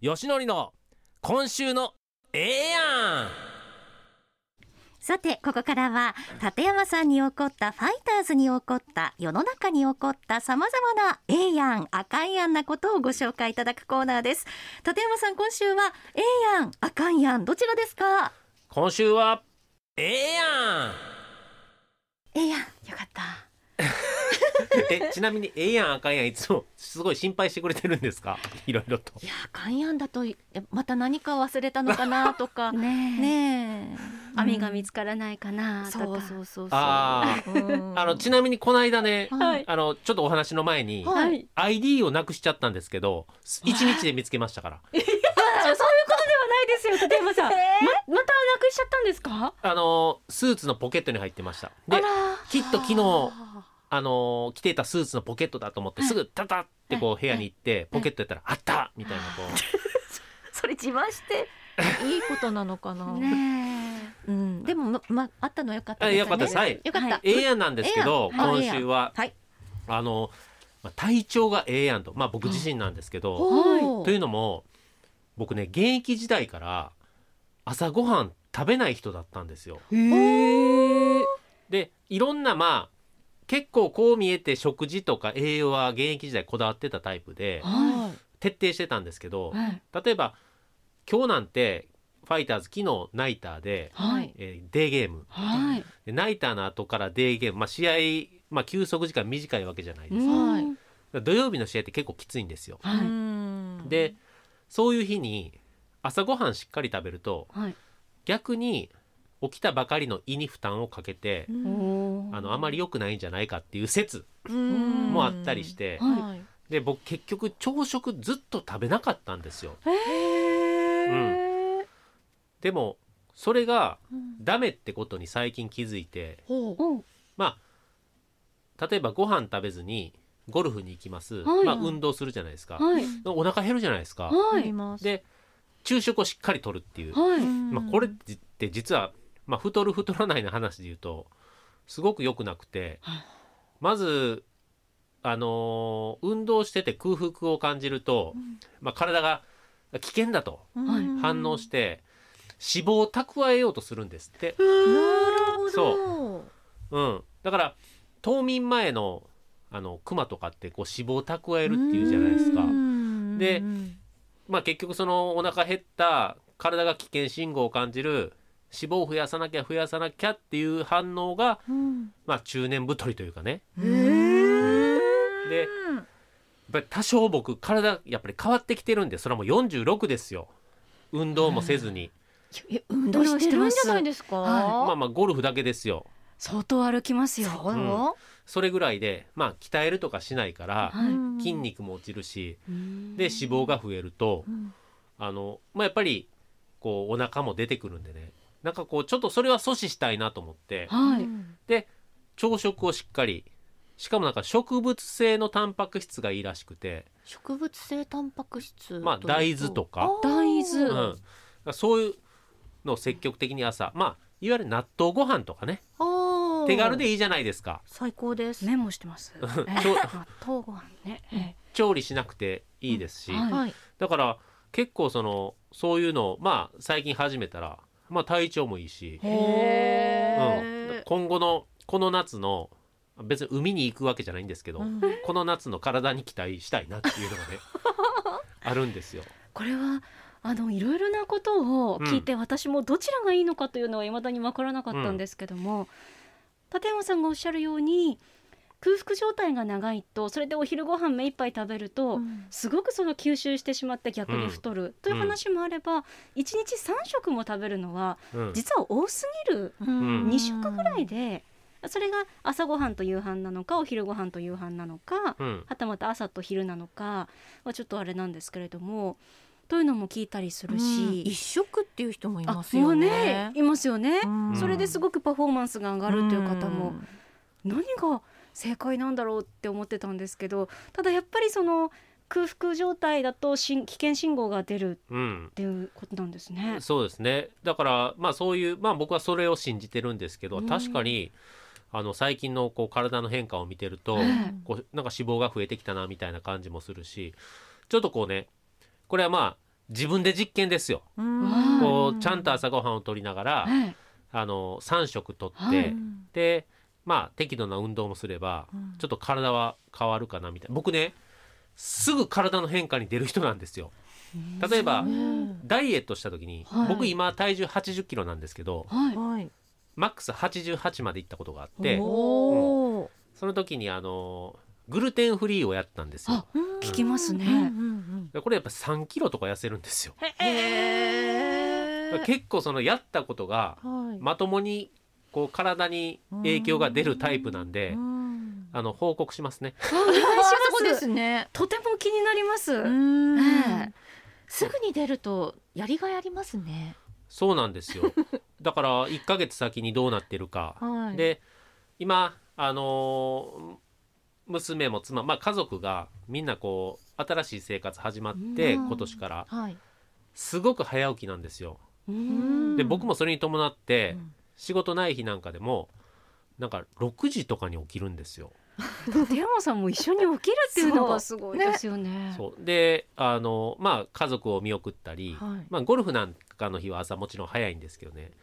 よしのりの今週のええやん。さてここからは立山さんに起こったファイターズに起こった世の中に起こったさまざまなええやんあかんやんなことをご紹介いただくコーナーです。立山さん今週はええやんあかんやんどちらですか？今週はええやん。ええやん。よかった えちなみにええやんあかんやんいつもすごい心配してくれてるんですか？いろいろと。いやあかんやんだとえまた何か忘れたのかなとか。ねえ。ねえ。網が見つからないかなとか、そうそうそうそう。あうん。あのちなみにこの間ね、はい。あのちょっとお話の前に、はい。はい ID をなくしちゃったんですけど1日で見つけましたから。あそういうことではないですよ立山さん、ままたなくしちゃったんですか？あのスーツのポケットに入ってました。できっと昨日あの着ていたスーツのポケットだと思ってすぐタタってこう部屋に行ってポケットやったらあったみたいなこう。それ自慢していいことなのかな、ねうん、でもままあったのよかったあですよかった。ですはい。よかった、はい。ええやんなんですけど今週ははい。あのまあ体調がええやんと。まあ僕自身なんですけどというのも僕ね現役時代から朝ごはん食べない人だったんですよ。えへえ。でいろんなまあ結構こう見えて食事とか栄養は現役時代こだわってたタイプでは徹底してたんですけどはい。例えば今日なんてファイターズ昨日ナイターで、はい。えーデーゲーム。はい。でナイターの後からデーゲーム、まあ、試合、まあ、休息時間短いわけじゃないですか,、はい。土曜日の試合って結構きついんですよ。でそういう日に朝ごはんしっかり食べるとはい。逆に起きたばかりの胃に負担をかけて、おあのあまり良くないんじゃないかっていう説うん。もあったりして、はい。はいで僕結局朝食ずっと食べなかったんですよ。へえでもそれがうん。ダメってことに最近気づいてほう。おまあ例えばご飯食べずにゴルフに行きます、はい。まあ、運動するじゃないですか、はい。お腹減るじゃないですか、はい。で昼食をしっかりとるっていう、はい。まあ、これって実は、まあ、太る太らないの話で言うとすごく良くなくてはい。まずあのー運動してて空腹を感じると、まあ、体が危険だとはい。反応して脂肪を蓄えようとするんですって、なるほど。そう。ん、だから冬眠前のあのクマとかってこう脂肪を蓄えるっていうじゃないですか。うん。でうん。まあ結局そのお腹減った体が危険信号を感じる脂肪を増やさなきゃ増やさなきゃっていう反応がうん。まあ中年太りというかね。でやっぱり多少僕体やっぱり変わってきてるんでそれはもう46ですよ。運動もせずに。え運動してるんじゃないですか、まあまあゴルフだけですよ。相当歩きますよ。そううん。それぐらいでまあ鍛えるとかしないから筋肉も落ちるしうん。で脂肪が増えるとうん。あのまあやっぱりこうお腹も出てくるんでねなんかこうちょっとそれは阻止したいなと思って。はい。朝食をしっかり。しかもなんか植物性のタンパク質がいいらしくて。植物性タンパク質まあ大豆とか。大う豆ん、そういうのを積極的に朝。まあいわゆる納豆ご飯とかね。手軽でいいじゃないですか。最高です、メモしてます。えちょ納豆ご飯ね。え調理しなくていいですし、はい。はい。だから結構そのそういうのをまあ最近始めたらまあ体調もいいし、うん、今後のこの夏の別に海に行くわけじゃないんですけど、うん。この夏の体に期待したいなっていうのがね あるんですよ。これはあのいろいろなことを聞いて、私もどちらがいいのかというのは未だに分からなかったんですけども、立山さんがおっしゃるように空腹状態が長いとそれでお昼ご飯目いっぱい食べると、うん。すごくその吸収してしまって逆に太る、という話もあれば、一日3食も食べるのはうん。実は多すぎる、ん。2食ぐらいでそれが朝ごはんと夕飯なのかお昼ご飯と夕飯なのか、うん。はたまた朝と昼なのかはちょっとあれなんですけれどもというのも聞いたりするし、一食っていう人もいあますよね。いますよね、うん。それですごくパフォーマンスが上がるという方も、うん。何が正解なんだろうって思ってたんですけどただやっぱりその空腹状態だとしん危険信号が出るうん。っていうことなんですね。そうですね。だからまあそういうまあ僕はそれを信じてるんですけど、うん。確かにあの最近のこう体の変化を見てると、えこうなんか脂肪が増えてきたなみたいな感じもするしちょっとこうねこれはまあ自分で実験ですよ。うん。こうちゃんと朝ごはんを取りながら、はい。あの3食とって、はい。でまあ適度な運動もすれば、うん。ちょっと体は変わるかなみたいな。僕ねすぐ体の変化に出る人なんですよ。例えばうん。ダイエットした時に、はい。僕今体重80キロなんですけどマックス88まで行ったことがあってその時にあのグルテンフリーをやったんですよ。あ。聞きますね。これやっぱ3キロとか痩せるんですよ。結構そのやったことがはい。まともにこう体に影響が出るタイプなんで、うん。あの報告しますね。お願です。すね。とても気になります、すぐに出るとやりがいありますね。そうなんですよ。だから1ヶ月先にどうなってるか。はい。で今あのー娘も妻、まあ、家族がみんなこう新しい生活始まってうん。今年から。はい。すごく早起きなんですよ。うん。で僕もそれに伴ってうん仕事ない日なんかでもなんか6時とかに起きるんですよ。立山さんも一緒に起きるっていうのがすごいですよね。そう。であのまあ家族を見送ったり、はい。まあ、ゴルフなんかの日は朝もちろん早いんですけどね。だか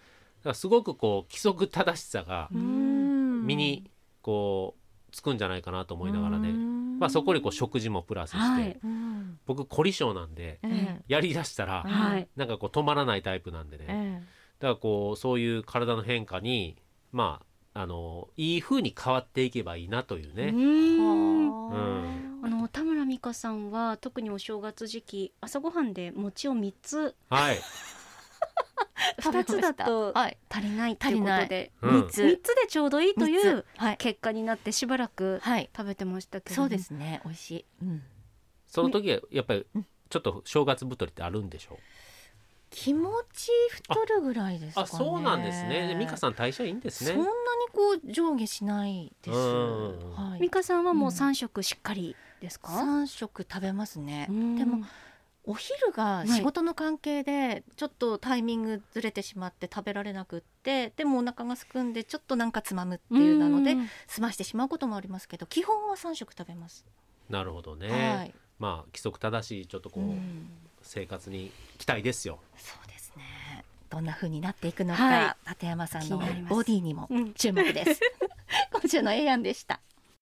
らすごくこう規則正しさがうん。身にこうつくんじゃないかなと思いながらね、うん。まあ、そこにこう食事もプラスして、はい。うん僕凝り性なんでえやりだしたらうんはい。なんかこう止まらないタイプなんでね、えだからこうそういう体の変化にまああのいい風に変わっていけばいいなといううね、ん。うん。あの田村美香さんは特にお正月時期朝ごはんで餅を三つ。はい。二つだとはい。足りないということで。うん。三つ。三つでちょうどいいというはい。結果になってしばらくはい。食べてましたけどそうですね。美味しい。うん。その時はやっぱりうんちょっと正月太りってあるんでしょう？気持ち太るぐらいですかね。あそうなんですね。で美香さん代謝いいんですね。そんなにこう上下しないです。うん。はい。美香さんはもううん。三食しっかりですか？三食食べますね。うん。でもお昼が仕事の関係でちょっとタイミングずれてしまって食べられなくってでもお腹がすくんでちょっとなんかつまむっていうなのでうん。済ましてしまうこともありますけど基本は三食食べます、なるほどね、はい、まあ規則正しいちょっとこう、うん生活に期待ですよ。そうですね。どんな風になっていくのか、は立山さんのボディにもうん注目です。今週のエイアンでした